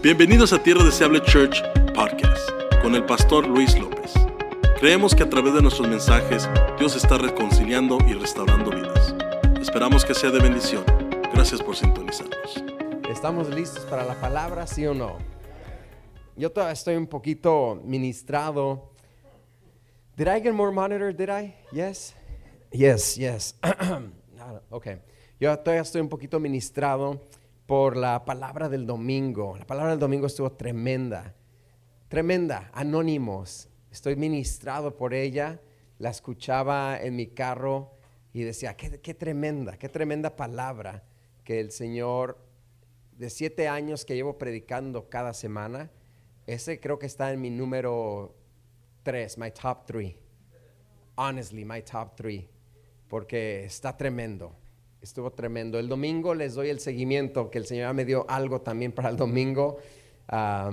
Bienvenidos a Tierra Deseable Church Podcast con el pastor Luis López. Creemos que a través de nuestros mensajes Dios está reconciliando y restaurando vidas. Esperamos que sea de bendición. Gracias por sintonizarnos. ¿Estamos listos para la palabra, sí o no? Yo todavía estoy un poquito ministrado. Did I get more monitor? Did I? Yes. Yes, yes. okay. Yo todavía estoy un poquito ministrado por la palabra del domingo. La palabra del domingo estuvo tremenda, tremenda, anónimos. Estoy ministrado por ella, la escuchaba en mi carro y decía, qué, qué tremenda, qué tremenda palabra que el Señor, de siete años que llevo predicando cada semana, ese creo que está en mi número tres, my top three. Honestly, my top three, porque está tremendo estuvo tremendo. El domingo les doy el seguimiento, que el Señor me dio algo también para el domingo. va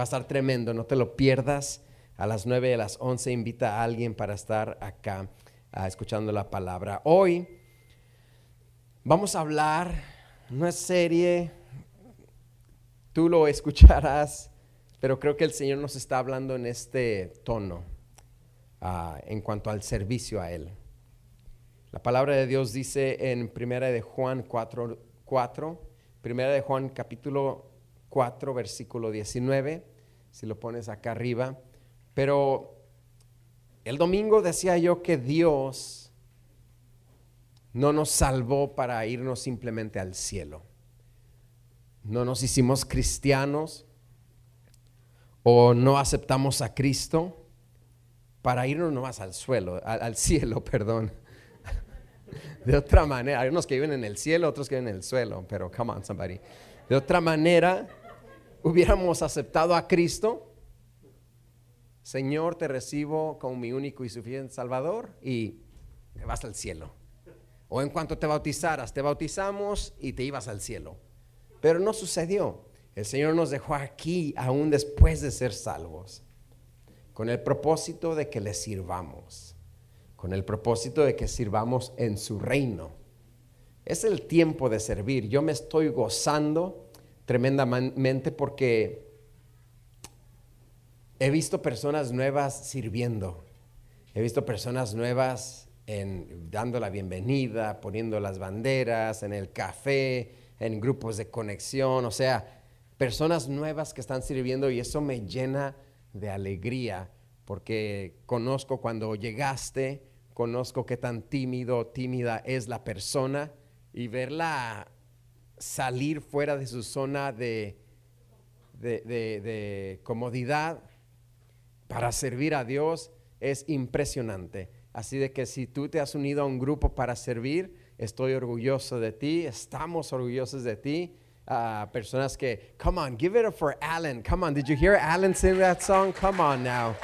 a estar tremendo, no te lo pierdas. A las 9 y a las 11 invita a alguien para estar acá ah, escuchando la palabra. Hoy vamos a hablar una serie, tú lo escucharás, pero creo que el Señor nos está hablando en este tono ah, en cuanto al servicio a Él. La palabra de Dios dice en Primera de Juan 4, 4 Primera de Juan capítulo 4, versículo 19, si lo pones acá arriba. Pero el domingo decía yo que Dios no nos salvó para irnos simplemente al cielo. No nos hicimos cristianos o no aceptamos a Cristo para irnos nomás al suelo, al cielo, perdón de otra manera, hay unos que viven en el cielo, otros que viven en el suelo, pero come on, somebody. De otra manera, hubiéramos aceptado a Cristo. Señor, te recibo como mi único y suficiente Salvador y te vas al cielo. O en cuanto te bautizaras, te bautizamos y te ibas al cielo. Pero no sucedió. El Señor nos dejó aquí aún después de ser salvos, con el propósito de que le sirvamos con el propósito de que sirvamos en su reino. Es el tiempo de servir. Yo me estoy gozando tremendamente porque he visto personas nuevas sirviendo. He visto personas nuevas en, dando la bienvenida, poniendo las banderas en el café, en grupos de conexión, o sea, personas nuevas que están sirviendo y eso me llena de alegría porque conozco cuando llegaste, conozco qué tan tímido tímida es la persona y verla salir fuera de su zona de, de, comodidad para servir a Dios es impresionante. Así de que si tú te has unido a un grupo para servir, estoy orgulloso de ti, estamos orgullosos de ti. Uh, personas que, come on, give it up for Alan. Come on, did you hear Alan sing that song? Come on now.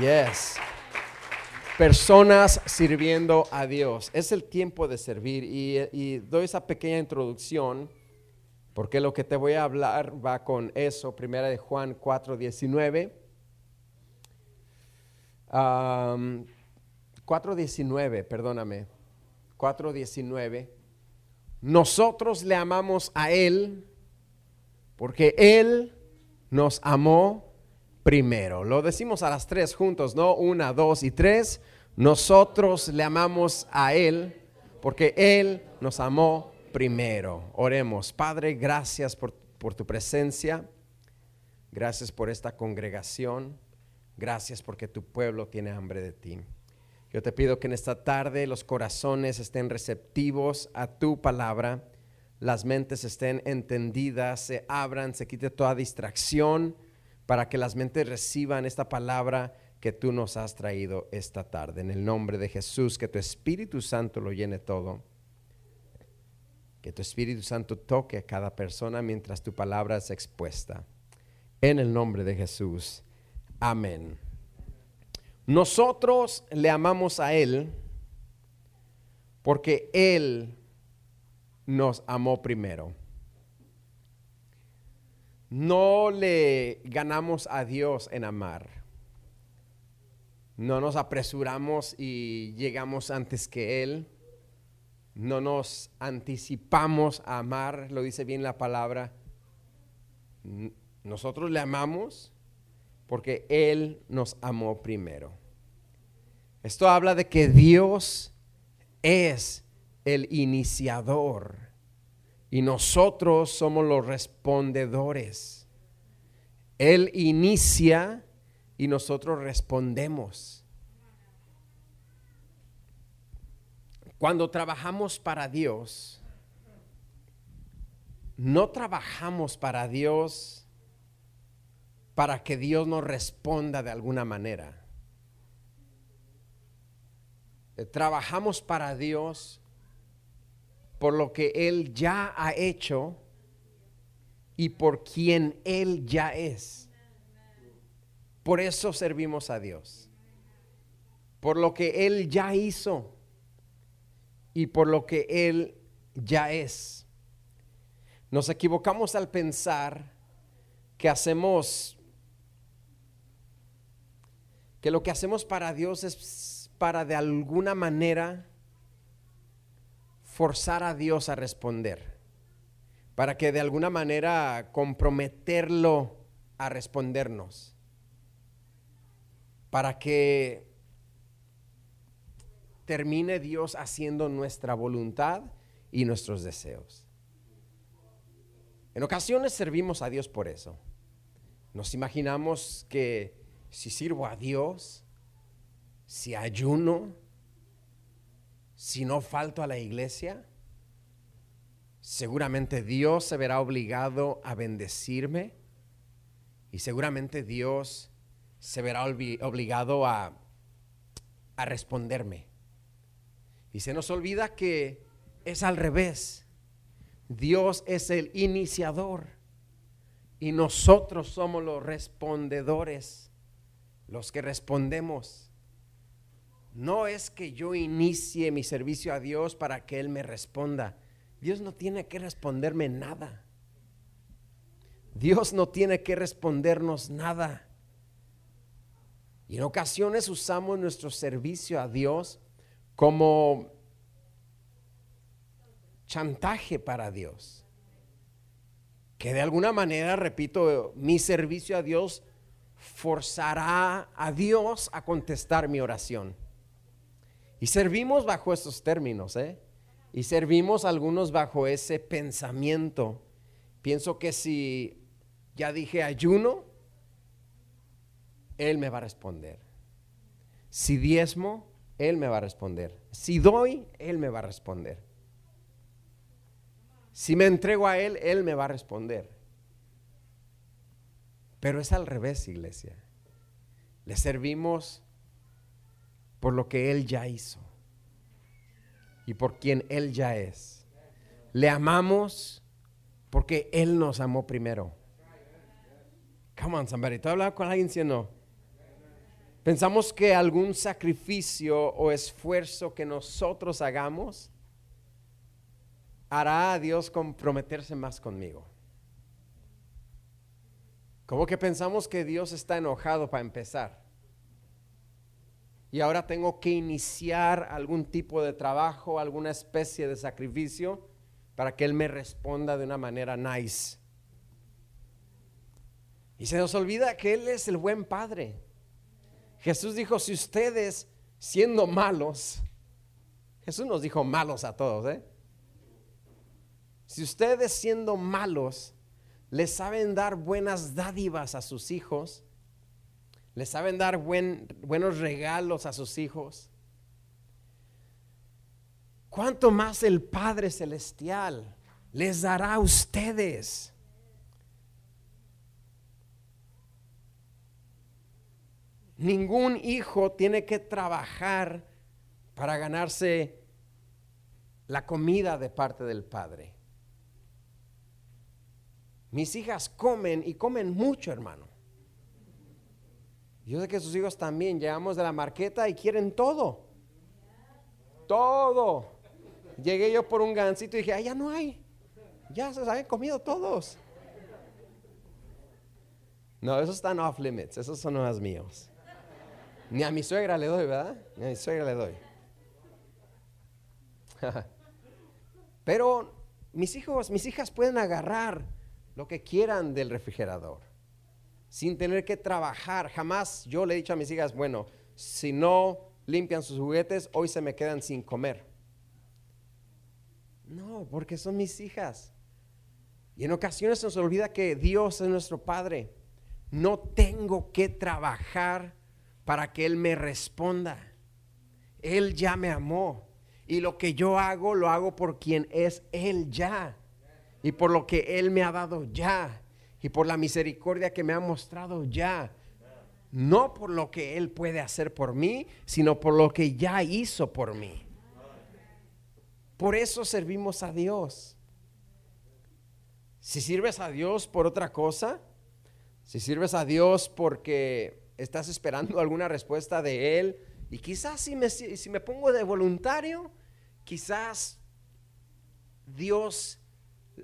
Yes. Personas sirviendo a Dios. Es el tiempo de servir y, doy esa pequeña introducción porque lo que te voy a hablar va con eso. Primera de Juan 4, 19. 4.19, perdóname. 4.19. Nosotros le amamos a Él porque Él nos amó primero. Lo decimos a las tres juntos, ¿no? Una, dos y tres. Nosotros le amamos a Él porque Él nos amó primero. Oremos. Padre, gracias por, por tu presencia. Gracias por esta congregación. Gracias porque tu pueblo tiene hambre de ti. Yo te pido que en esta tarde los corazones estén receptivos a tu palabra, las mentes estén entendidas, se abran, se quite toda distracción para que las mentes reciban esta palabra que tú nos has traído esta tarde. En el nombre de Jesús, que tu Espíritu Santo lo llene todo. Que tu Espíritu Santo toque a cada persona mientras tu palabra es expuesta. En el nombre de Jesús. Amén. Nosotros le amamos a Él porque Él nos amó primero. No le ganamos a Dios en amar. No nos apresuramos y llegamos antes que Él. No nos anticipamos a amar, lo dice bien la palabra, Nosotros le amamos porque Él nos amó primero. Esto habla de que Dios es el iniciador y nosotros somos los respondedores. Él inicia y nosotros respondemos. Cuando trabajamos para Dios, no trabajamos para Dios para que Dios nos responda de alguna manera. Trabajamos para Dios por lo que Él ya ha hecho y por quien Él ya es. Por eso servimos a Dios. Por lo que Él ya hizo y por lo que Él ya es. Nos equivocamos al pensar que hacemos, que lo que hacemos para Dios es para de alguna manera forzar a Dios a responder, para que de alguna manera comprometerlo a respondernos, para que termine Dios haciendo nuestra voluntad y nuestros deseos. En ocasiones servimos a Dios por eso. Nos imaginamos que si sirvo a Dios, si ayuno, si no falto a la iglesia, seguramente Dios se verá obligado a bendecirme y seguramente Dios se verá obligado a, responderme. Y se nos olvida que es al revés. Dios es el iniciador y nosotros somos los respondedores, los que respondemos. No es que yo inicie mi servicio a Dios para que Él me responda. Dios no tiene que responderme nada. Dios no tiene que respondernos nada. Y en ocasiones usamos nuestro servicio a Dios como chantaje para Dios. Que de alguna manera, repito, mi servicio a Dios forzará a Dios a contestar mi oración. Y servimos bajo estos términos, ¿eh? Y servimos algunos bajo ese pensamiento. Pienso que si ya dije ayuno, Él me va a responder. Si diezmo, Él me va a responder. Si doy, Él me va a responder. Si me entrego a Él, Él me va a responder. Pero es al revés, iglesia. Le servimos por lo que Él ya hizo y por quien Él ya es. Le amamos porque Él nos amó primero. Come on, somebody. ¿Tú hablado con alguien no? Pensamos que algún sacrificio o esfuerzo que nosotros hagamos hará a Dios comprometerse más conmigo. Como que pensamos que Dios está enojado para empezar y ahora tengo que iniciar algún tipo de trabajo, alguna especie de sacrificio para que Él me responda de una manera nice. Y se nos olvida que Él es el buen Padre. Jesús dijo, si ustedes siendo malos, Jesús nos dijo malos a todos, ¿eh? Si ustedes siendo malos les saben dar buenas dádivas a sus hijos, le saben dar buenos regalos a sus hijos. ¿Cuánto más el Padre Celestial les dará a ustedes? Ningún hijo tiene que trabajar para ganarse la comida de parte del Padre. Mis hijas comen y comen mucho, hermano. Yo sé que sus hijos también llegamos de la marqueta y quieren todo. Todo. Llegué yo por un gancito y dije, ah, ya no hay. Ya se han comido todos. No, esos están off limits. Esos son los míos. Ni a mi suegra le doy, ¿verdad? Ni a mi suegra le doy. Pero mis hijos, mis hijas pueden agarrar lo que quieran del refrigerador, sin tener que trabajar. Jamás yo le he dicho a mis hijas, bueno, si no limpian sus juguetes, hoy se me quedan sin comer. No, porque son mis hijas. Y en ocasiones se nos olvida que Dios es nuestro Padre. No tengo que trabajar para que Él me responda. Él ya me amó. Y lo que yo hago, lo hago por quien es Él ya. Y por lo que Él me ha dado ya. Y por la misericordia que me ha mostrado ya. No por lo que Él puede hacer por mí, sino por lo que ya hizo por mí. Por eso servimos a Dios. Si sirves a Dios por otra cosa, si sirves a Dios porque estás esperando alguna respuesta de Él, y quizás si me, si me pongo de voluntario, quizás Dios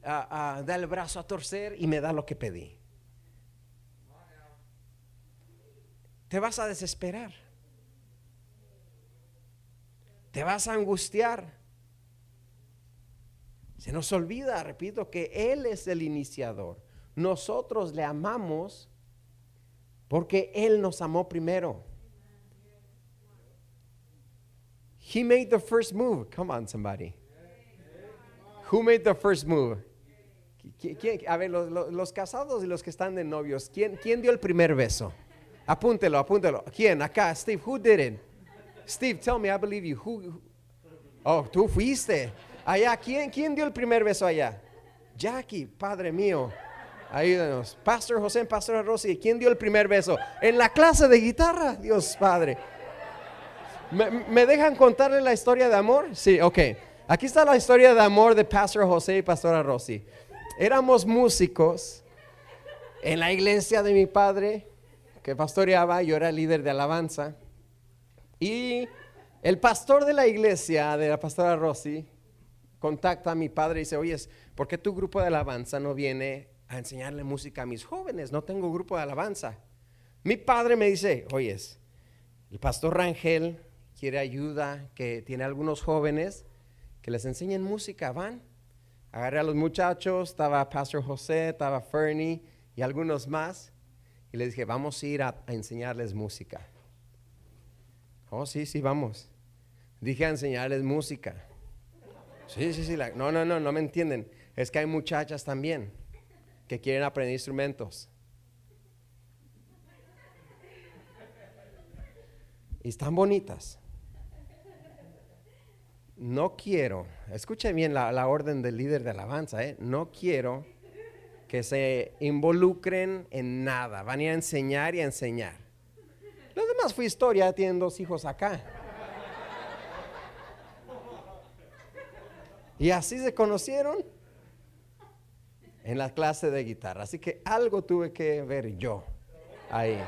da el brazo a torcer y me da lo que pedí. Te vas a desesperar. Te vas a angustiar. Se nos olvida, repito, que Él es el iniciador. Nosotros le amamos porque Él nos amó primero. He made the first move. Come on, somebody. Who made the first move? a ver, los, casados y los que están de novios, ¿quién, ¿quién dio el primer beso? Apúntelo, apúntelo. ¿Quién? Acá, Steve. Who did it? Steve, tell me, I believe you. Who, oh, tú fuiste. Allá, ¿quién, ¿quién dio el primer beso allá? Jackie, Padre mío. Ayúdanos. Pastor José, Pastor Rosy, ¿quién dio el primer beso? En la clase de guitarra, Dios Padre. ¿Me, dejan contarle la historia de amor? Sí, ok. Aquí está la historia de amor de Pastor José y Pastora Rosy. Éramos músicos en la iglesia de mi padre, que pastoreaba, yo era líder de alabanza. Y el pastor de la iglesia, de la pastora Rosy, contacta a mi padre y dice, oye, ¿por qué tu grupo de alabanza no viene a enseñarle música a mis jóvenes? No tengo grupo de alabanza. Mi padre me dice, oye, el pastor Rangel quiere ayuda, que tiene algunos jóvenes que les enseñen música, van. Agarré a los muchachos, estaba Pastor José, estaba Fernie y algunos más, y les dije, vamos a ir a, enseñarles música. Oh, sí, sí, vamos. Dije a enseñarles música. Sí, sí, sí. no, no, no, no me entienden. Es que hay muchachas también que quieren aprender instrumentos. Y están bonitas no quiero, escuche bien la, orden del líder de alabanza, ¿eh? no quiero que se involucren en nada, van a, ir a enseñar y a enseñar. Lo demás fue historia, tienen dos hijos acá. Y así se conocieron en la clase de guitarra. Así que algo tuve que ver yo ahí.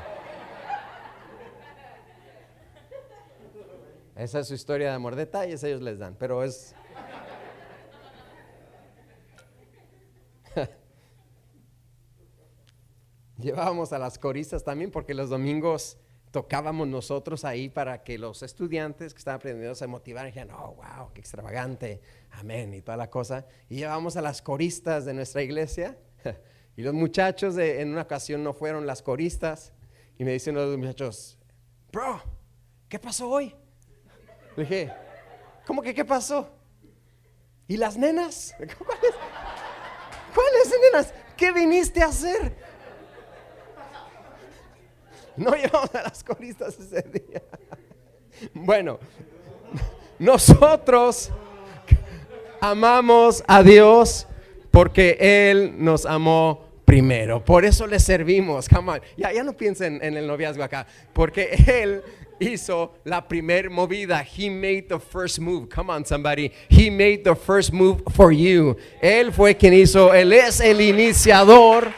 Esa es su historia de amor. Detalles ellos les dan, pero es... Llevábamos a las coristas también porque los domingos tocábamos nosotros ahí para que los estudiantes que estaban aprendiendo se motivaran y dijeran, oh, wow, qué extravagante, amén, y toda la cosa. Y llevábamos a las coristas de nuestra iglesia y los muchachos de, en una ocasión no fueron las coristas y me dicen los muchachos, bro, ¿qué pasó hoy? Dije, ¿cómo que qué pasó? ¿Y las nenas? ¿Cuáles, ¿Cuáles nenas? ¿Qué viniste a hacer? No llevamos a las coristas ese día. Bueno, nosotros amamos a Dios porque Él nos amó primero. Por eso le servimos. Ya, ya no piensen en el noviazgo acá. Porque Él hizo la primer movida. He made the first move. Come on, somebody. He made the first move for you. Él fue quien hizo, Él es el iniciador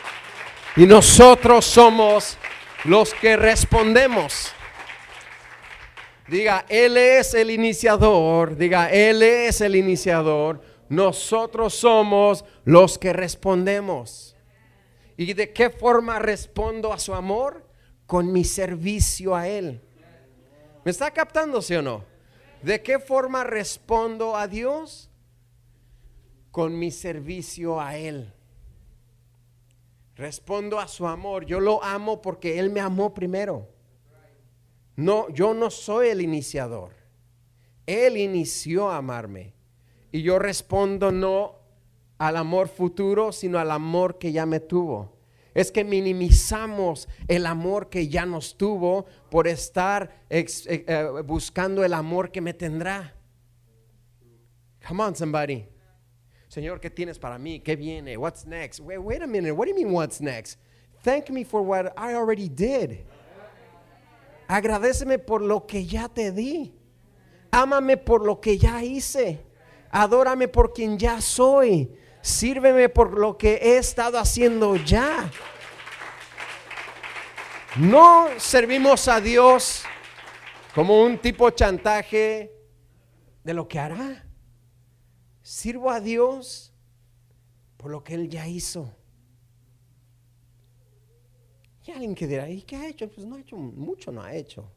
y nosotros somos los que respondemos. Diga, Él es el iniciador. Diga, Él es el iniciador. Nosotros somos los que respondemos. ¿Y de qué forma respondo a su amor? Con mi servicio a Él. ¿Me está captando, sí o no? ¿De qué forma respondo a Dios? Con mi servicio a Él. Respondo a su amor. Yo lo amo porque Él me amó primero. No, yo no soy el iniciador. Él inició a amarme. Y yo respondo no al amor futuro, sino al amor que ya me tuvo. Es que minimizamos el amor que ya nos tuvo por estar eh, eh, buscando el amor que me tendrá. Come on, somebody. Señor, ¿qué tienes para mí? ¿Qué viene? What's next? Wait, wait a minute. What do you mean, what's next? Thank me for what I already did. Agradeceme por lo que ya te di. Ámame por lo que ya hice. Adórame por quien ya soy. Sírveme por lo que he estado haciendo ya. No servimos a Dios como un tipo chantaje de lo que hará. Sirvo a Dios por lo que Él ya hizo. Y alguien que dirá, ¿y qué ha hecho? Pues no ha hecho mucho, no ha hecho.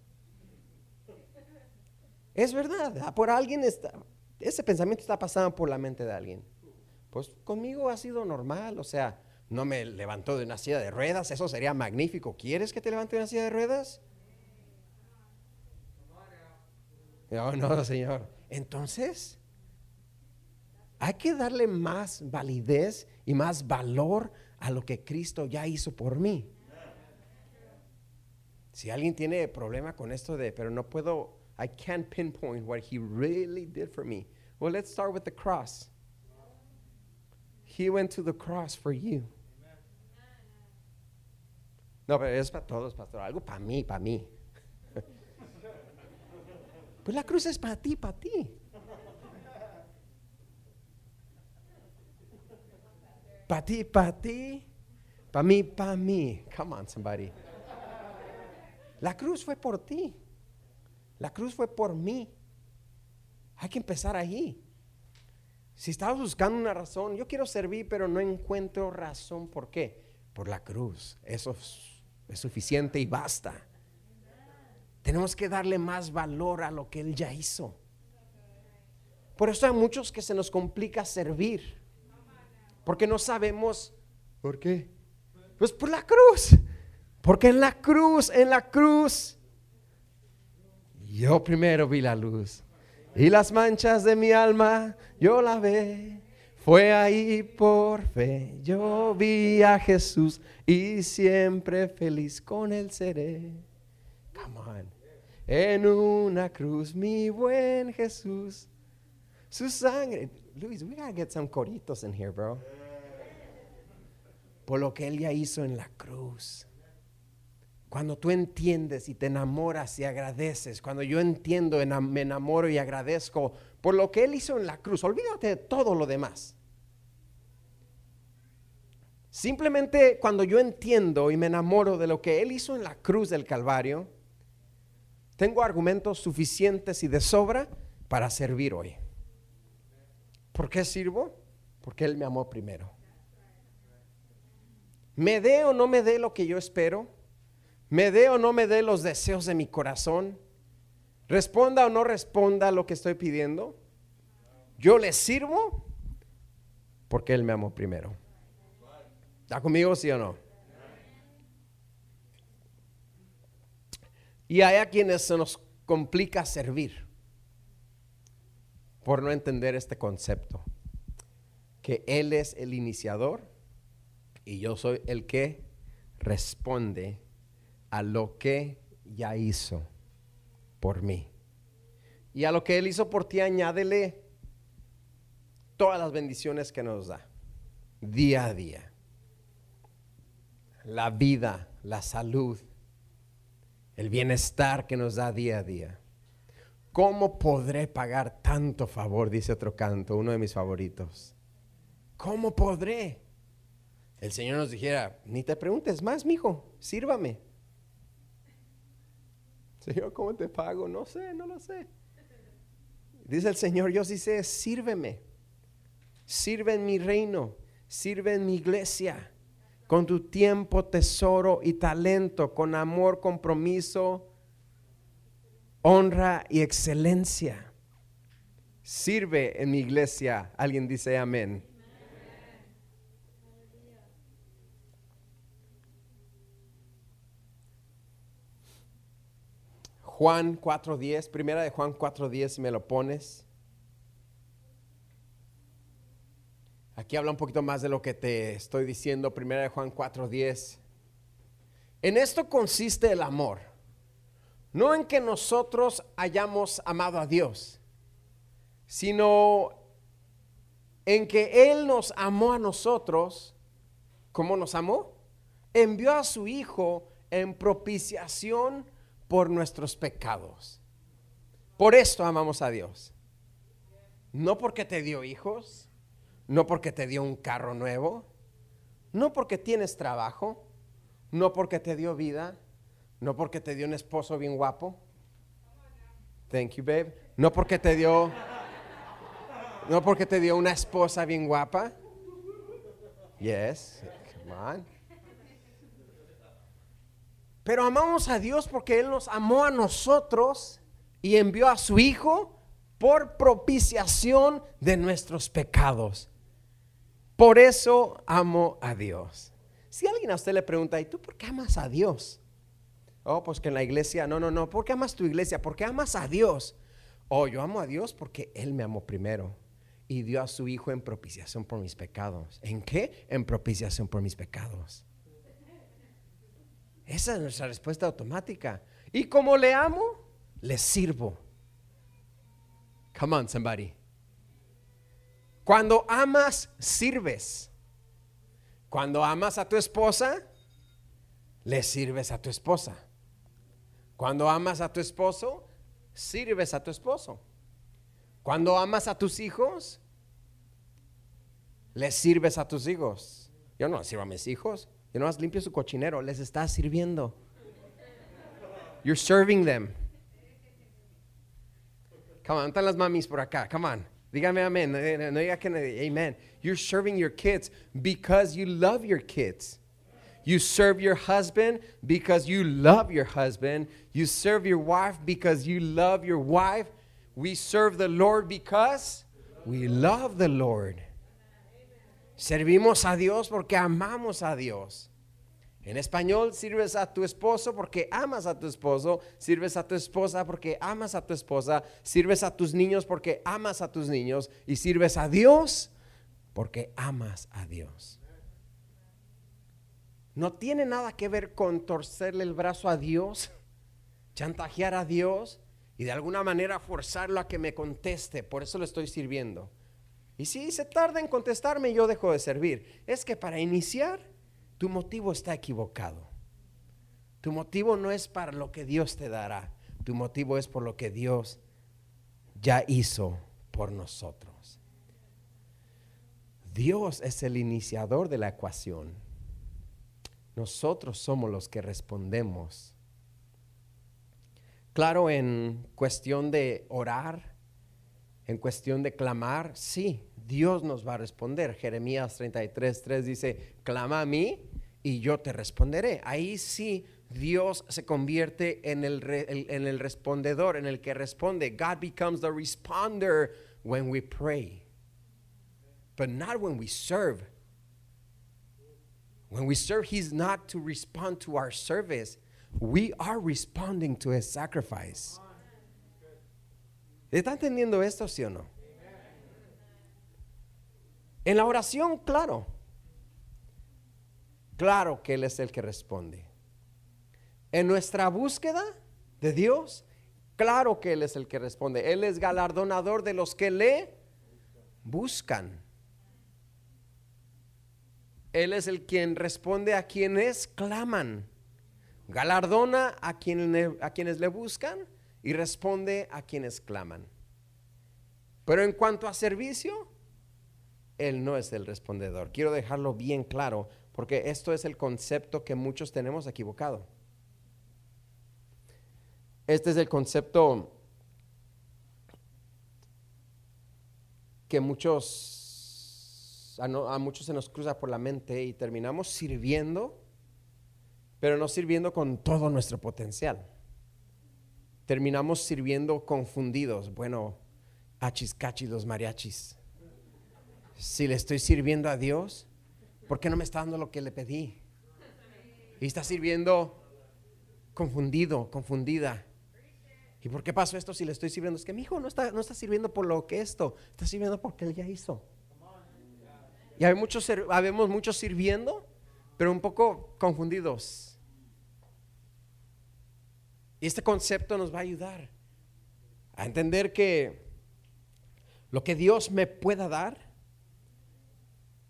Es verdad, por alguien está, ese pensamiento está pasando por la mente de alguien. Pues conmigo ha sido normal, o sea, no me levantó de una silla de ruedas, eso sería magnífico. ¿Quieres que te levante de una silla de ruedas? No, no, Señor. Entonces, hay que darle más validez y más valor a lo que Cristo ya hizo por mí. Si alguien tiene problema con esto de, pero no puedo, I can't pinpoint what he really did for me. Well, let's start with the cross. He went to the cross for you. No, pero es para todos, pastor. Algo para mí, para mí. Pues la cruz es para ti, para ti. Para ti, para ti. Para mí, para mí. Come on, somebody. La cruz fue por ti. La cruz fue por mí. Hay que empezar ahí. Si estabas buscando una razón, yo quiero servir, pero no encuentro razón. ¿Por qué? Por la cruz. Eso es, suficiente y basta. Tenemos que darle más valor a lo que Él ya hizo. Por eso hay muchos que se nos complica servir. Porque no sabemos por qué. Pues por la cruz. Porque en la cruz, en la cruz, yo primero vi la luz. Y las manchas de mi alma yo la ve. Fue ahí por fe. Yo vi a Jesús y siempre feliz con él seré. Come on. En una cruz, mi buen Jesús. Su sangre. Luis, we gotta get some coritos in here, bro. Por lo que él ya hizo en la cruz. Cuando tú entiendes y te enamoras y agradeces, cuando yo entiendo, me enamoro y agradezco por lo que Él hizo en la cruz, olvídate de todo lo demás. Simplemente cuando yo entiendo y me enamoro de lo que Él hizo en la cruz del Calvario, tengo argumentos suficientes y de sobra para servir hoy. ¿Por qué sirvo? Porque Él me amó primero. Me dé o no me dé lo que yo espero, me dé o no me dé los deseos de mi corazón, responda o no responda a lo que estoy pidiendo, yo le sirvo porque Él me amó primero. ¿Está conmigo, sí o no? Y hay a quienes se nos complica servir por no entender este concepto, que Él es el iniciador y yo soy el que responde a lo que ya hizo por mí. Y a lo que Él hizo por ti, añádele todas las bendiciones que nos da, día a día. La vida, la salud, el bienestar que nos da día a día. ¿Cómo podré pagar tanto favor? Dice otro canto, uno de mis favoritos. ¿Cómo podré? El Señor nos dijera, ni te preguntes más, mijo, sírvame. Señor, ¿cómo te pago? No sé, no lo sé. Dice el Señor, yo sí sé, sírveme. Sirve en mi reino, sirve en mi iglesia, con tu tiempo, tesoro y talento, con amor, compromiso, honra y excelencia. Sirve en mi iglesia. Alguien dice amén. Juan 4.10, primera de Juan 4.10, si me lo pones. Aquí habla un poquito más de lo que te estoy diciendo, primera de Juan 4.10. En esto consiste el amor, no en que nosotros hayamos amado a Dios, sino en que Él nos amó a nosotros. ¿Cómo nos amó? Envió a su Hijo en propiciación por nuestros pecados. Por esto amamos a Dios. No porque te dio hijos, no porque te dio un carro nuevo, no porque tienes trabajo, no porque te dio vida, no porque te dio un esposo bien guapo. Thank you, babe. No porque te dio no porque te dio una esposa bien guapa. Yes, come on. Pero amamos a Dios porque Él nos amó a nosotros y envió a su Hijo por propiciación de nuestros pecados. Por eso amo a Dios. Si alguien a usted le pregunta, ¿y tú por qué amas a Dios? Oh, pues que en la iglesia, no, no, no, ¿por qué amas tu iglesia? ¿Por qué amas a Dios? Oh, yo amo a Dios porque Él me amó primero y dio a su Hijo en propiciación por mis pecados. ¿En qué? En propiciación por mis pecados. Esa es nuestra respuesta automática. Y como le amo, le sirvo. Come on, somebody. Cuando amas, sirves. Cuando amas a tu esposa, le sirves a tu esposa. Cuando amas a tu esposo, sirves a tu esposo. Cuando amas a tus hijos, le sirves a tus hijos. Yo no sirvo a mis hijos. Yo no limpio su cochinero. Les estás sirviendo. You're serving them. Come on, están las mamis por acá. Come on. Dígame amén. No diga que amen. You're serving your kids because you love your kids. You serve your husband because you love your husband. You serve your wife because you love your wife. We serve the Lord because we love the Lord. Servimos a Dios porque amamos a Dios. En español, sirves a tu esposo porque amas a tu esposo, sirves a tu esposa porque amas a tu esposa, sirves a tus niños porque amas a tus niños y sirves a Dios porque amas a Dios. No tiene nada que ver con torcerle el brazo a Dios, chantajear a Dios y de alguna manera forzarlo a que me conteste. Por eso le estoy sirviendo. Y si se tarda en contestarme, yo dejo de servir. Es que para iniciar, tu motivo está equivocado. Tu motivo no es para lo que Dios te dará. Tu motivo es por lo que Dios ya hizo por nosotros. Dios es el iniciador de la ecuación. Nosotros somos los que respondemos. Claro, en cuestión de orar, en cuestión de clamar, sí, Dios nos va a responder. Jeremías 33, 3 dice, clama a mí y yo te responderé. Ahí sí Dios se convierte en el, en el respondedor, en el que responde. God becomes the responder when we pray, but not when we serve. When we serve, He's not to respond to our service. We are responding to His sacrifice. ¿Está entendiendo esto, sí o no? En la oración, claro. Claro que Él es el que responde. En nuestra búsqueda de Dios, claro que Él es el que responde. Él es galardonador de los que le buscan. Él es el quien responde a quienes claman. Galardona a, a quienes le buscan y responde a quienes claman. Pero en cuanto a servicio, Él no es el respondedor. Quiero dejarlo bien claro porque esto es el concepto que muchos tenemos equivocado. Este es el concepto que muchos, a, a, muchos se nos cruza por la mente y terminamos sirviendo, pero no sirviendo con todo nuestro potencial terminamos sirviendo confundidos. Bueno, achis, cachis, los mariachis. Si le estoy sirviendo a Dios, ¿por qué no me está dando lo que le pedí? Y está sirviendo confundido, confundida. ¿Y por qué pasó esto si le estoy sirviendo? Es que mi hijo no está, no está sirviendo por lo que esto, está sirviendo porque él ya hizo. Y hay muchos, habemos muchos sirviendo, pero un poco confundidos. Y este concepto nos va a ayudar a entender que lo que Dios me pueda dar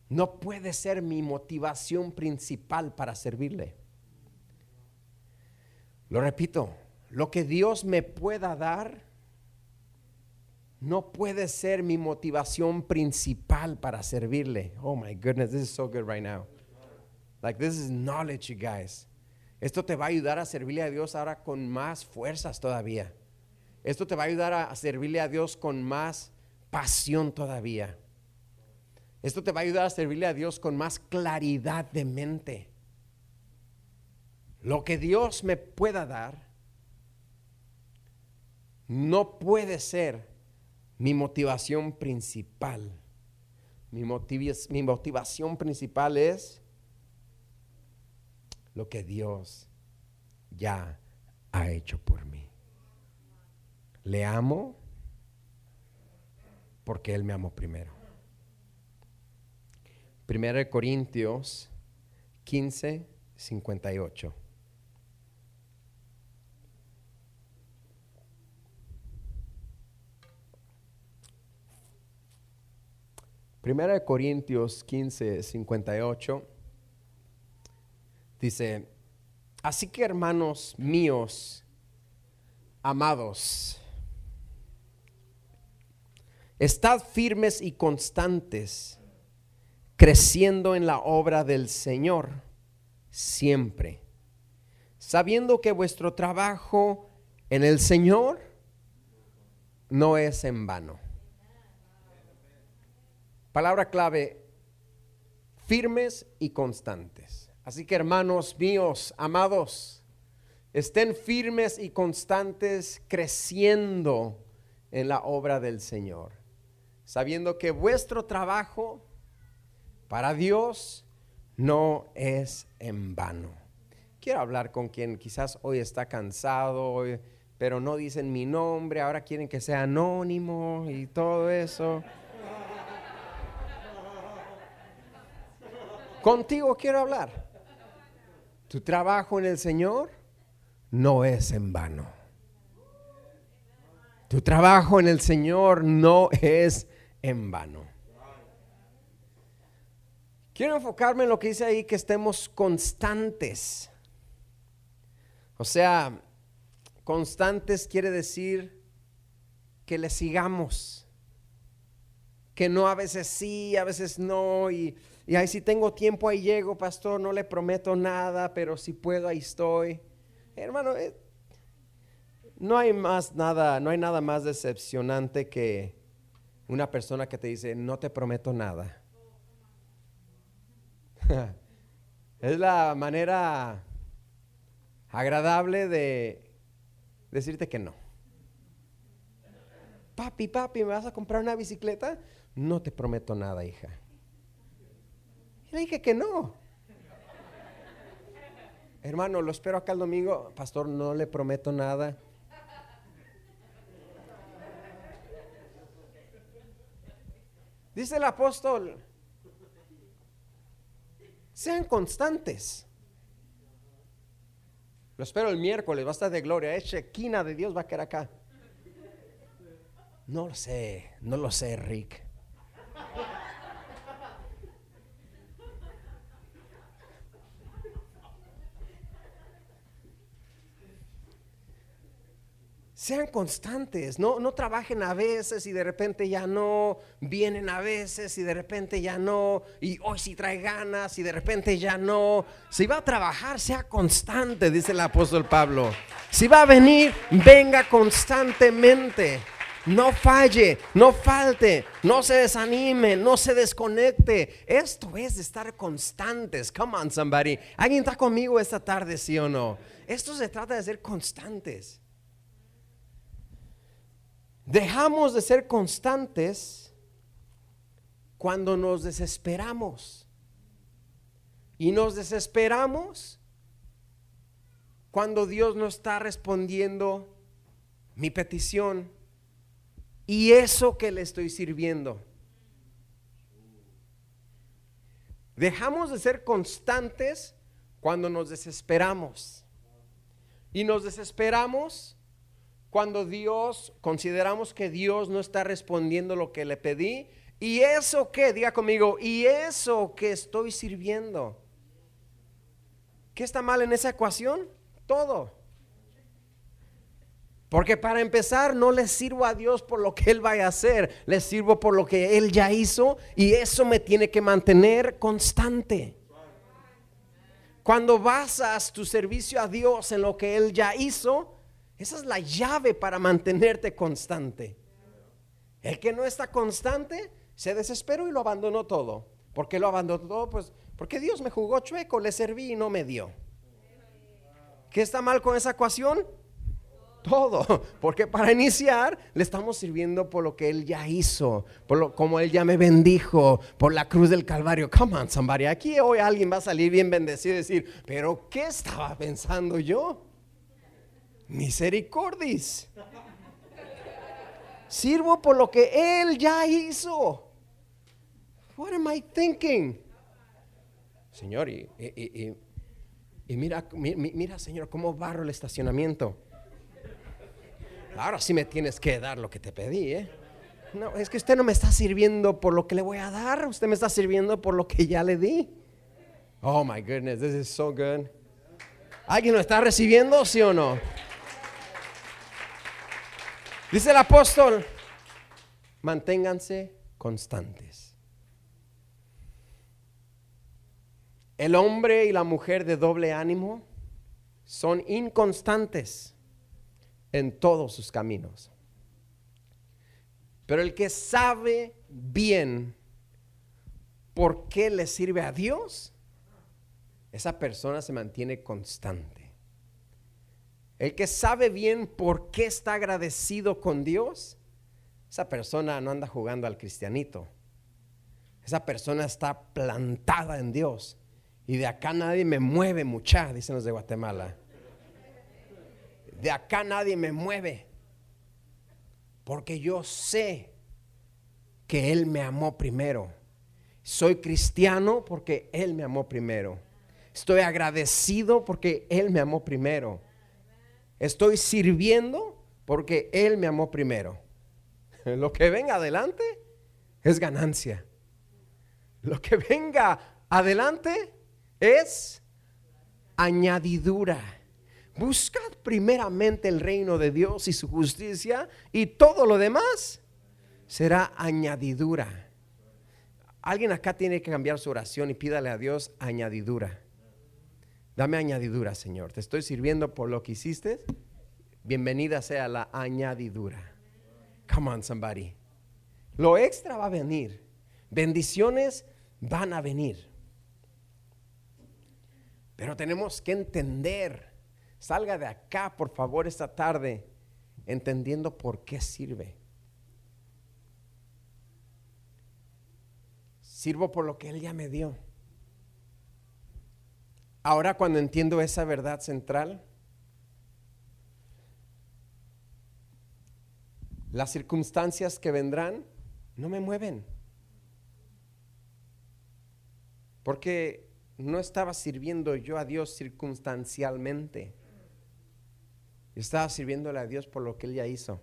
no puede ser mi motivación principal para servirle. Lo repito, lo que Dios me pueda dar no puede ser mi motivación principal para servirle. Oh my goodness, this is so good right now. Like this is knowledge, you guys. Esto te va a ayudar a servirle a Dios ahora con más fuerzas todavía. Esto te va a ayudar a servirle a Dios con más pasión todavía. Esto te va a ayudar a servirle a Dios con más claridad de mente. Lo que Dios me pueda dar no puede ser mi motivación principal. Mi, mi motivación principal es lo que Dios ya ha hecho por mí. Le amo porque Él me amó primero. Primera de Corintios 15, 58. Primera de Corintios 15, 58 dice, así que hermanos míos, amados, estad firmes y constantes, creciendo en la obra del Señor siempre, sabiendo que vuestro trabajo en el Señor no es en vano. Palabra clave, firmes y constantes. Así que hermanos míos, amados, estén firmes y constantes creciendo en la obra del Señor, sabiendo que vuestro trabajo para Dios no es en vano. Quiero hablar con quien quizás hoy está cansado, pero no dicen mi nombre, ahora quieren que sea anónimo y todo eso. Contigo quiero hablar. Tu trabajo en el Señor no es en vano. Tu trabajo en el Señor no es en vano. Quiero enfocarme en lo que dice ahí, que estemos constantes. O sea, constantes quiere decir que le sigamos. Que no a veces sí, a veces no. Y y ahí si tengo tiempo, ahí llego, pastor, no le prometo nada, pero si puedo, ahí estoy. Hermano, eh, no hay más nada, no hay nada más decepcionante que una persona que te dice, no te prometo nada. es la manera agradable de decirte que no. Papi, papi, ¿me vas a comprar una bicicleta? No te prometo nada, hija. Le dije que no. Hermano, lo espero acá el domingo. Pastor, no le prometo nada. Dice el apóstol, sean constantes. Lo espero el miércoles, va a estar de gloria. Es chequina de Dios, va a quedar acá. No lo sé, no lo sé, Rick. Sean constantes, no, no trabajen a veces y de repente ya no, vienen a veces y de repente ya no, y hoy sí trae ganas y de repente ya no. Si va a trabajar, sea constante, dice el apóstol Pablo. Si va a venir, venga constantemente. No falle, no falte, no se desanime, no se desconecte. Esto es estar constantes. Come on, somebody. ¿Alguien está conmigo esta tarde, sí o no? Esto se trata de ser constantes. Dejamos de ser constantes cuando nos desesperamos. Y nos desesperamos cuando Dios no está respondiendo mi petición y eso que le estoy sirviendo. Dejamos de ser constantes cuando nos desesperamos. Y nos desesperamos cuando Dios, consideramos que Dios no está respondiendo lo que le pedí. Y eso que, diga conmigo, y eso que estoy sirviendo. ¿Qué está mal en esa ecuación? Todo. Porque para empezar no le sirvo a Dios por lo que Él vaya a hacer, le sirvo por lo que Él ya hizo y eso me tiene que mantener constante. Cuando basas tu servicio a Dios en lo que Él ya hizo, esa es la llave para mantenerte constante. El que no está constante se desesperó y lo abandonó todo. ¿Por qué lo abandonó todo? Pues porque Dios me jugó chueco, le serví y no me dio. ¿Qué está mal con esa ecuación? todo. Porque para iniciar le estamos sirviendo por lo que Él ya hizo, por lo como Él ya me bendijo, por la cruz del Calvario. Come on, somebody. Aquí hoy alguien va a salir bien bendecido y decir, pero ¿qué estaba pensando yo? Misericordis. Sirvo por lo que Él ya hizo. What am I thinking? Señor, y, mira, mira, Señor, cómo barro el estacionamiento. Ahora sí me tienes que dar lo que te pedí, ¿eh? No, es que usted no me está sirviendo por lo que le voy a dar, usted me está sirviendo por lo que ya le di. Oh my goodness, this is so good. ¿Alguien lo está recibiendo, sí o no? Dice el apóstol, manténganse constantes. El hombre y la mujer de doble ánimo son inconstantes en todos sus caminos. Pero el que sabe bien por qué le sirve a Dios, esa persona se mantiene constante. El que sabe bien por qué está agradecido con Dios, esa persona no anda jugando al cristianito. Esa persona está plantada en Dios. Y de acá nadie me mueve mucha, dicen los de Guatemala de acá nadie me mueve. Porque yo sé que Él me amó primero. Soy cristiano porque Él me amó primero. Estoy agradecido porque Él me amó primero. Estoy sirviendo porque Él me amó primero. Lo que venga adelante es ganancia. Lo que venga adelante es añadidura. Buscad primeramente el reino de Dios y su justicia y todo lo demás será añadidura. Alguien acá tiene que cambiar su oración y pídale a Dios añadidura. Dame añadidura, Señor. Te estoy sirviendo por lo que hiciste. Bienvenida sea la añadidura. Come on, somebody. Lo extra va a venir. Bendiciones van a venir. Pero tenemos que entender Salga de acá, por favor, esta tarde, entendiendo por qué sirve. Sirvo por lo que Él ya me dio. Ahora cuando entiendo esa verdad central, las circunstancias que vendrán no me mueven. Porque no estaba sirviendo yo a Dios circunstancialmente. Estaba sirviéndole a Dios por lo que él ya hizo.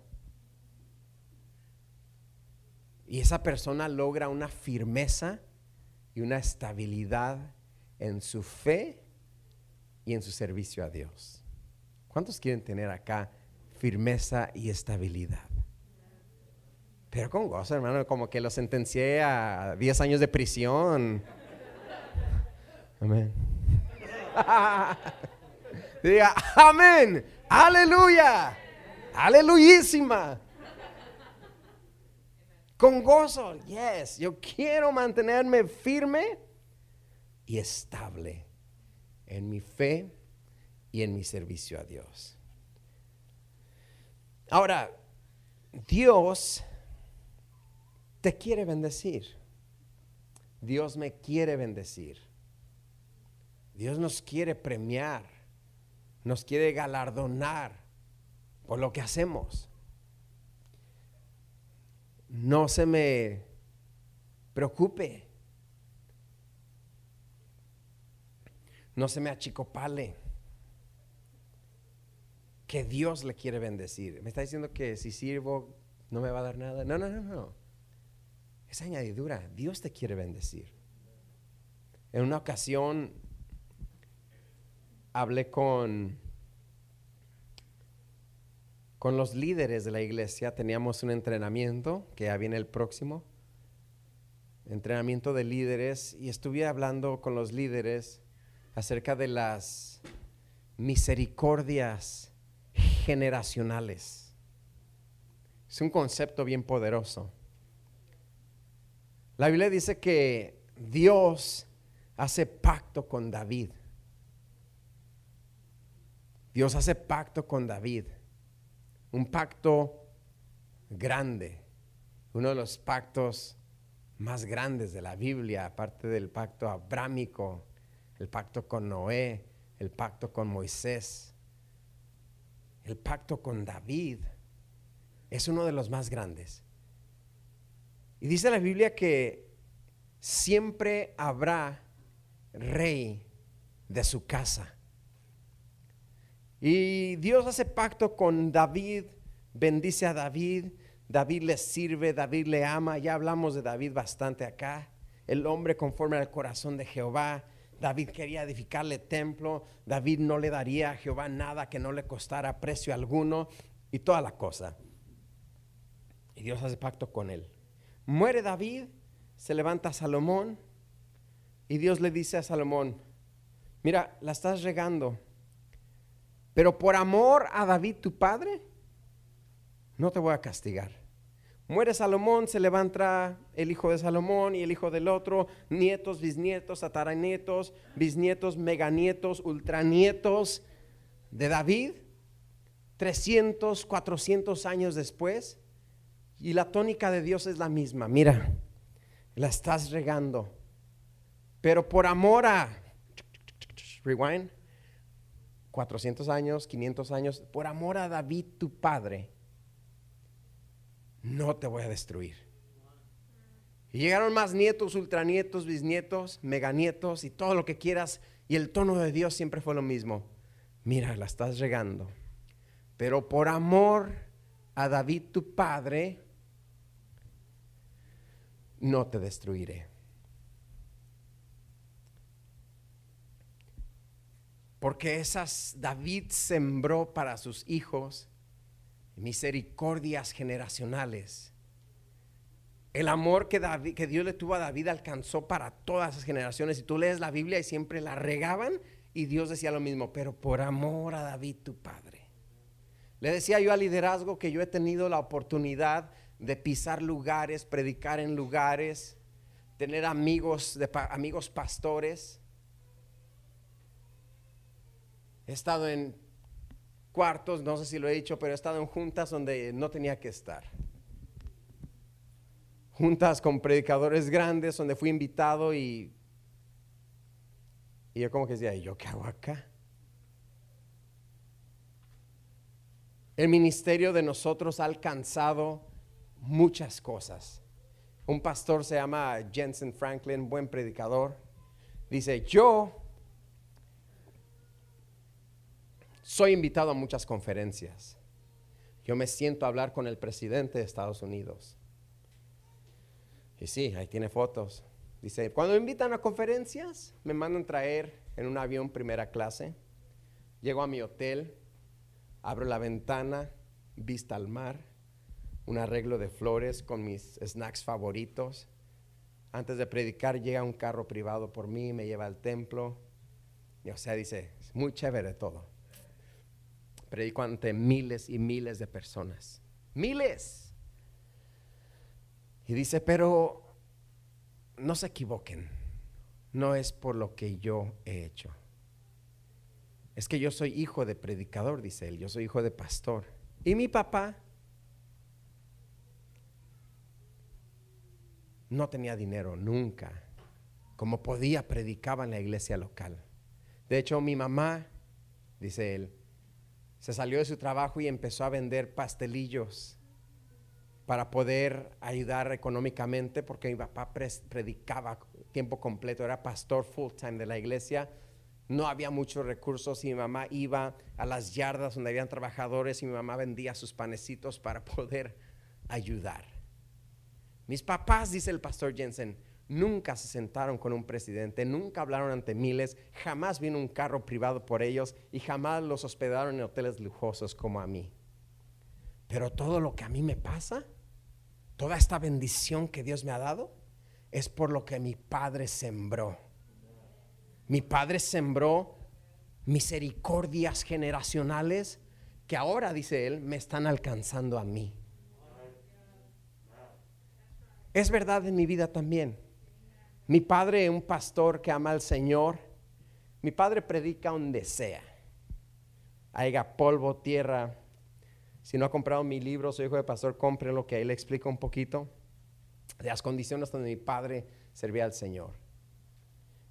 Y esa persona logra una firmeza y una estabilidad en su fe y en su servicio a Dios. ¿Cuántos quieren tener acá firmeza y estabilidad? Pero con gozo, hermano, como que lo sentencié a 10 años de prisión. Amén. Diga, amén. Aleluya. Aleluyísima. Con gozo. Yes. Yo quiero mantenerme firme y estable en mi fe y en mi servicio a Dios. Ahora, Dios te quiere bendecir. Dios me quiere bendecir. Dios nos quiere premiar nos quiere galardonar por lo que hacemos. No se me preocupe. No se me achicopale. Que Dios le quiere bendecir. Me está diciendo que si sirvo no me va a dar nada. No, no, no, no. Es añadidura. Dios te quiere bendecir. En una ocasión hablé con con los líderes de la iglesia. Teníamos un entrenamiento que ya viene el próximo. Entrenamiento de líderes y estuve hablando con los líderes acerca de las misericordias generacionales. Es un concepto bien poderoso. La Biblia dice que Dios hace pacto con David. Dios hace pacto con David. Un pacto grande. Uno de los pactos más grandes de la Biblia, aparte del pacto abrámico el pacto con Noé, el pacto con Moisés, el pacto con David, es uno de los más grandes. Y dice la Biblia que siempre habrá rey de su casa. Y Dios hace pacto con David, bendice a David, David le sirve, David le ama, ya hablamos de David bastante acá, el hombre conforme al corazón de Jehová, David quería edificarle templo, David no le daría a Jehová nada que no le costara precio alguno y toda la cosa. Y Dios hace pacto con él. Muere David, se levanta Salomón y Dios le dice a Salomón, mira, la estás regando, pero por amor a David tu padre, no te voy a castigar. Muere Salomón, se levanta el hijo de Salomón y el hijo del otro, nietos, bisnietos, tataranietos, bisnietos, meganietos, ultranietos de David, 300, 400 años después. Y la tónica de Dios es la misma. Mira, la estás regando. Pero por amor a, rewind, 400 años, 500 años, por amor a David, tu padre, no te voy a destruir. Y llegaron más nietos, ultranietos, bisnietos, meganietos y todo lo que quieras. Y el tono de Dios siempre fue lo mismo. Mira, la estás regando. Pero por amor a David tu padre, no te destruiré. Porque esas David sembró para sus hijos misericordias generacionales. El amor que, Dios le tuvo a David alcanzó para todas las generaciones. Y tú lees la Biblia y siempre la regaban y Dios decía lo mismo, pero por amor a David tu padre. Le decía yo al liderazgo que yo he tenido la oportunidad de pisar lugares, predicar en lugares, tener amigos, de, amigos pastores. He estado en cuartos, no sé si lo he dicho, pero he estado en juntas donde no tenía que estar. Juntas con predicadores grandes donde fui invitado y, y yo como que decía, ¿y yo qué hago acá? El ministerio de nosotros ha alcanzado muchas cosas. Un pastor se llama Jensen Franklin, buen predicador. Dice, yo Soy invitado a muchas conferencias. Yo me siento a hablar con el presidente de Estados Unidos. Y sí, ahí tiene fotos. Dice, cuando me invitan a conferencias, me mandan traer en un avión primera clase. Llego a mi hotel, abro la ventana, vista al mar, un arreglo de flores con mis snacks favoritos. Antes de predicar llega un carro privado por mí, me lleva al templo. Y o sea, dice, es muy chévere todo predico ante miles y miles de personas. Miles. Y dice, pero no se equivoquen. No es por lo que yo he hecho. Es que yo soy hijo de predicador, dice él. Yo soy hijo de pastor. Y mi papá no tenía dinero nunca. Como podía, predicaba en la iglesia local. De hecho, mi mamá, dice él, se salió de su trabajo y empezó a vender pastelillos para poder ayudar económicamente porque mi papá predicaba tiempo completo, era pastor full time de la iglesia. No había muchos recursos y mi mamá iba a las yardas donde habían trabajadores y mi mamá vendía sus panecitos para poder ayudar. Mis papás, dice el pastor Jensen, nunca se sentaron con un presidente, nunca hablaron ante miles, jamás vino un carro privado por ellos y jamás los hospedaron en hoteles lujosos como a mí. Pero todo lo que a mí me pasa, toda esta bendición que Dios me ha dado, es por lo que mi padre sembró. Mi padre sembró misericordias generacionales que ahora, dice él, me están alcanzando a mí. Es verdad en mi vida también. Mi padre es un pastor que ama al Señor. Mi padre predica donde sea. Haya polvo, tierra. Si no ha comprado mi libro, soy hijo de pastor, lo que ahí le explico un poquito de las condiciones donde mi padre servía al Señor.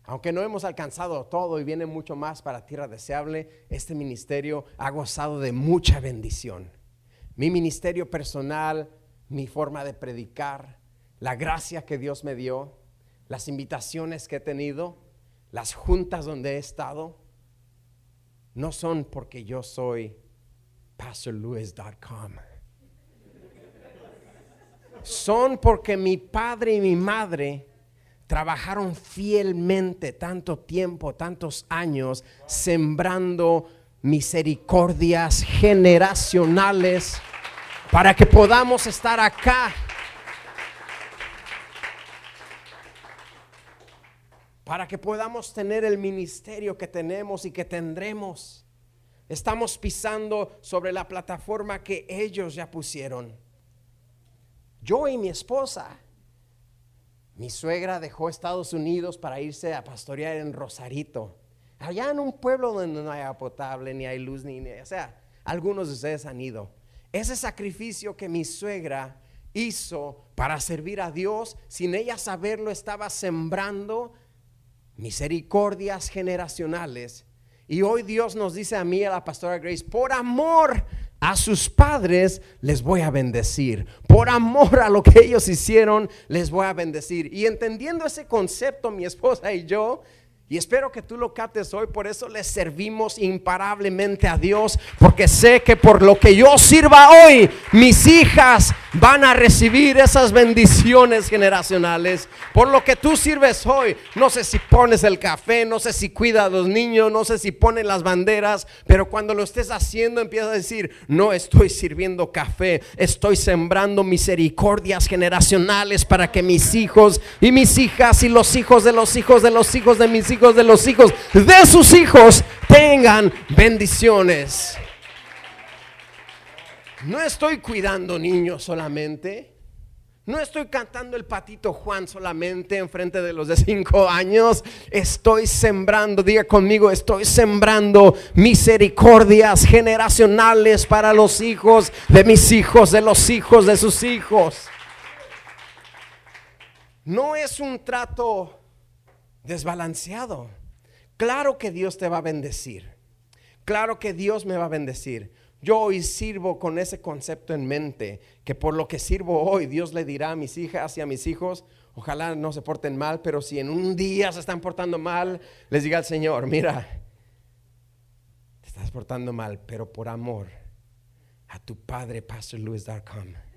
Aunque no hemos alcanzado todo y viene mucho más para tierra deseable, este ministerio ha gozado de mucha bendición. Mi ministerio personal, mi forma de predicar, la gracia que Dios me dio, las invitaciones que he tenido, las juntas donde he estado, no son porque yo soy pastorluis.com. Son porque mi padre y mi madre trabajaron fielmente tanto tiempo, tantos años, sembrando misericordias generacionales para que podamos estar acá para que podamos tener el ministerio que tenemos y que tendremos. Estamos pisando sobre la plataforma que ellos ya pusieron. Yo y mi esposa. Mi suegra dejó Estados Unidos para irse a pastorear en Rosarito, allá en un pueblo donde no hay agua potable, ni hay luz, ni, o sea, algunos de ustedes han ido. Ese sacrificio que mi suegra hizo para servir a Dios, sin ella saberlo, estaba sembrando misericordias generacionales. Y hoy Dios nos dice a mí, a la pastora Grace, por amor a sus padres les voy a bendecir. Por amor a lo que ellos hicieron, les voy a bendecir. Y entendiendo ese concepto, mi esposa y yo, y espero que tú lo captes hoy, por eso le servimos imparablemente a Dios, porque sé que por lo que yo sirva hoy, mis hijas van a recibir esas bendiciones generacionales. Por lo que tú sirves hoy, no sé si pones el café, no sé si cuida a los niños, no sé si pones las banderas, pero cuando lo estés haciendo empieza a decir, no estoy sirviendo café, estoy sembrando misericordias generacionales para que mis hijos y mis hijas y los hijos de los hijos de los hijos de mis hijos de los hijos de sus hijos tengan bendiciones. No estoy cuidando niños solamente. No estoy cantando el patito Juan solamente en frente de los de cinco años. Estoy sembrando, diga conmigo, estoy sembrando misericordias generacionales para los hijos de mis hijos, de los hijos de sus hijos. No es un trato desbalanceado. Claro que Dios te va a bendecir. Claro que Dios me va a bendecir. Yo hoy sirvo con ese concepto en mente, que por lo que sirvo hoy, Dios le dirá a mis hijas y a mis hijos, ojalá no se porten mal, pero si en un día se están portando mal, les diga al Señor, mira, te estás portando mal, pero por amor a tu padre, Pastor Luis.com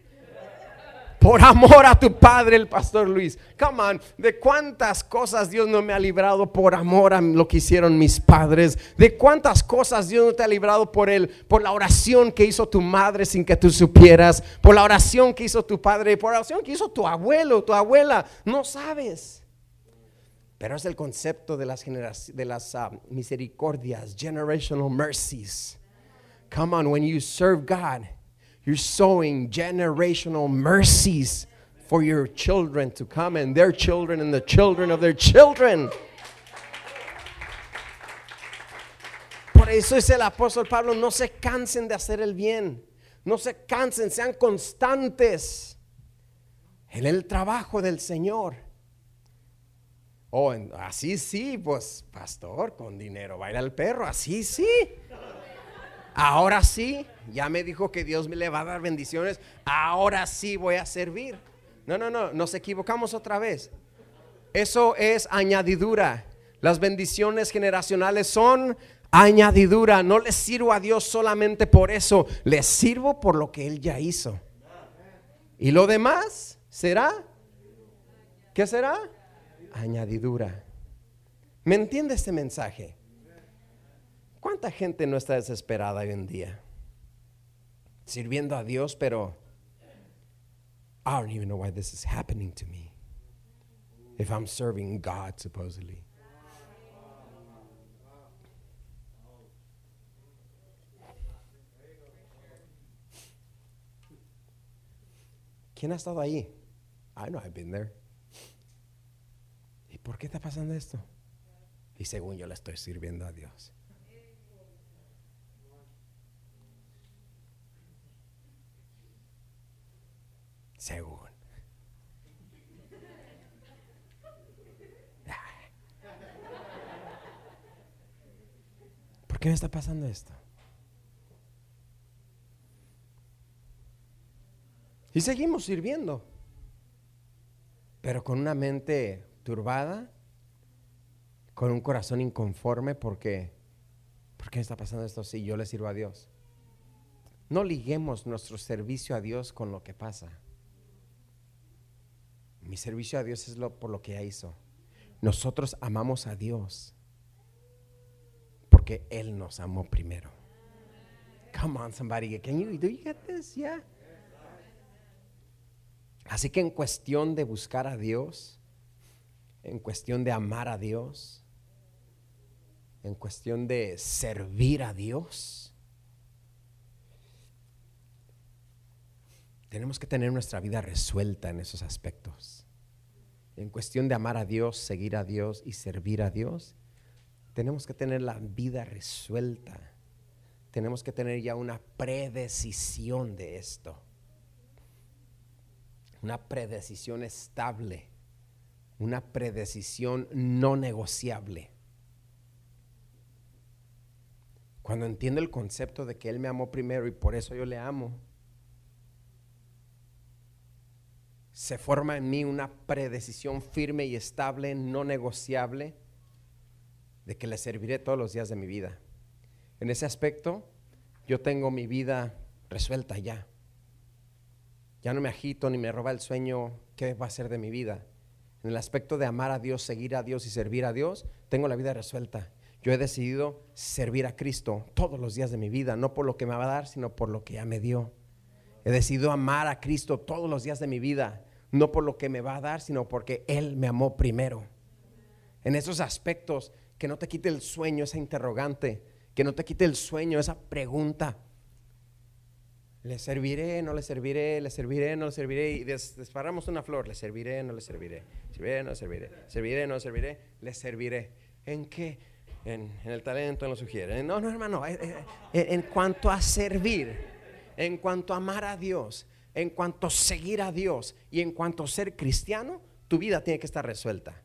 por amor a tu padre, el pastor Luis. Come on, de cuántas cosas Dios no me ha librado por amor a lo que hicieron mis padres. De cuántas cosas Dios no te ha librado por él, por la oración que hizo tu madre sin que tú supieras, por la oración que hizo tu padre, por la oración que hizo tu abuelo, tu abuela. No sabes. Pero es el concepto de las, de las ah, misericordias, generational mercies. Come on, when you serve God. You're sowing generational mercies for your children to come and their children and the children of their children. Por eso es el apóstol Pablo, no se cansen de hacer el bien, no se cansen, sean constantes en el trabajo del Señor. Oh, así sí, pues pastor, con dinero va a ir al perro, así sí. Ahora sí, ya me dijo que Dios me le va a dar bendiciones. Ahora sí voy a servir. No, no, no, nos equivocamos otra vez. Eso es añadidura. Las bendiciones generacionales son añadidura. No le sirvo a Dios solamente por eso, le sirvo por lo que Él ya hizo. Y lo demás será, ¿qué será? Añadidura. ¿Me entiende este mensaje? ¿Cuánta gente no está desesperada hoy en día? Sirviendo a Dios, pero I don't even know why this is happening to me. If I'm serving God, supposedly. ¿Quién ha estado ahí? I know I've been there. ¿Y por qué está pasando esto? Y según yo le estoy sirviendo a Dios. Según. ¿Por qué me está pasando esto? Y seguimos sirviendo, pero con una mente turbada, con un corazón inconforme porque, ¿por qué está pasando esto si yo le sirvo a Dios? No liguemos nuestro servicio a Dios con lo que pasa. Mi servicio a Dios es lo, por lo que ya hizo. Nosotros amamos a Dios porque Él nos amó primero. Come on, somebody. Can you, do you get this? Yeah. Así que en cuestión de buscar a Dios, en cuestión de amar a Dios, en cuestión de servir a Dios, tenemos que tener nuestra vida resuelta en esos aspectos. En cuestión de amar a Dios, seguir a Dios y servir a Dios, tenemos que tener la vida resuelta. Tenemos que tener ya una predecisión de esto una predecisión estable, una predecisión no negociable. Cuando entiendo el concepto de que Él me amó primero y por eso yo le amo, se forma en mí una predecisión firme y estable, no negociable, de que le serviré todos los días de mi vida. En ese aspecto, yo tengo mi vida resuelta ya. Ya no me agito ni me roba el sueño qué va a ser de mi vida. En el aspecto de amar a Dios, seguir a Dios y servir a Dios, tengo la vida resuelta. Yo he decidido servir a Cristo todos los días de mi vida, no por lo que me va a dar, sino por lo que ya me dio. He decidido amar a Cristo todos los días de mi vida, no por lo que me va a dar, sino porque Él me amó primero. En esos aspectos, que no te quite el sueño, esa interrogante, que no te quite el sueño, esa pregunta. Le serviré, no le serviré, le serviré, no le serviré. Y disparamos una flor, le serviré, no le serviré. Serviré, no le serviré. Serviré, no le serviré, le serviré. ¿En qué? En, el talento, en lo sugiere. No, no, hermano. Eh, eh, eh, en cuanto a servir, en cuanto a amar a Dios, en cuanto a seguir a Dios y en cuanto a ser cristiano, tu vida tiene que estar resuelta.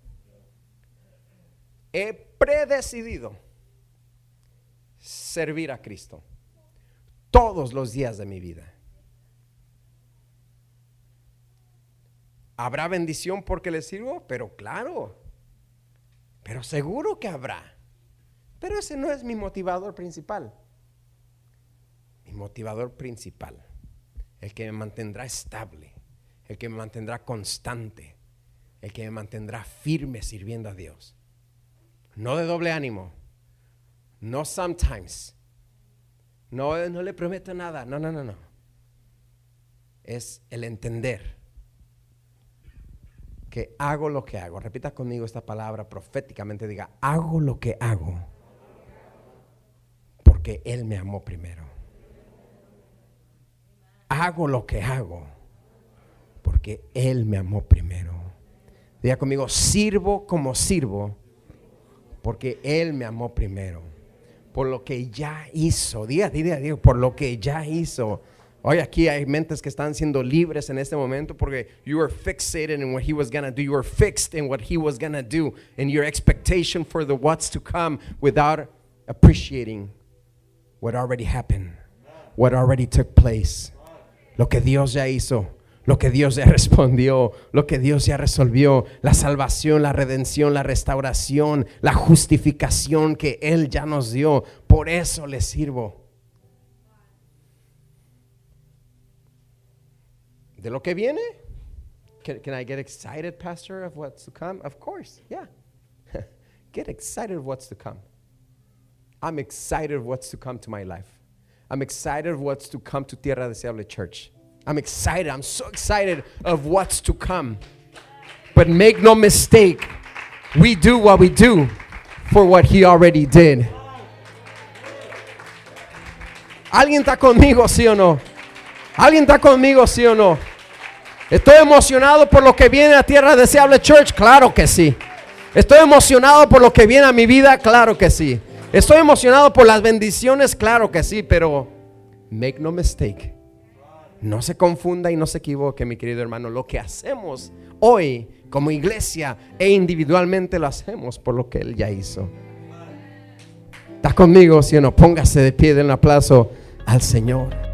He predecidido servir a Cristo todos los días de mi vida. ¿Habrá bendición porque le sirvo? Pero claro, pero seguro que habrá. Pero ese no es mi motivador principal. Motivador principal, el que me mantendrá estable, el que me mantendrá constante, el que me mantendrá firme sirviendo a Dios. No de doble ánimo, no sometimes, no, no le prometo nada. No, no, no, no. Es el entender que hago lo que hago. Repita conmigo esta palabra proféticamente. Diga, hago lo que hago. Porque Él me amó primero. Hago lo que hago. Porque Él me amó primero. Diga conmigo, sirvo como sirvo. Porque Él me amó primero por lo que ya hizo. Diga, diga, diga, por lo que ya hizo. Hoy aquí hay mentes que están siendo libres en este momento porque you were fixated in what he was to do. You were fixed in what he was to do and your expectation for the what's to come without appreciating what already happened, what already took place, lo que Dios ya hizo, lo que Dios ya respondió, lo que Dios ya resolvió, la salvación, la redención, la restauración, la justificación que Él ya nos dio. Por eso le sirvo. ¿De lo que viene? Can, I get excited, Pastor, of what's to come? Of course, yeah. get excited of what's to come. I'm excited of what's to come to my life. I'm excited of what's to come to Tierra Deseable Church. I'm excited. I'm so excited of what's to come. But make no mistake, we do what we do for what He already did. ¿Alguien está conmigo, sí o no? ¿Alguien está conmigo, sí o no? ¿Estoy emocionado por lo que viene a Tierra Deseable Church? Claro que sí. ¿Estoy emocionado por lo que viene a mi vida? Claro que sí. ¿Estoy emocionado por las bendiciones? Claro que sí, pero make no mistake. No se confunda y no se equivoque, mi querido hermano. Lo que hacemos hoy como iglesia e individualmente lo hacemos por lo que Él ya hizo. ¿Estás conmigo, o no? Póngase de pie, den un aplauso al Señor.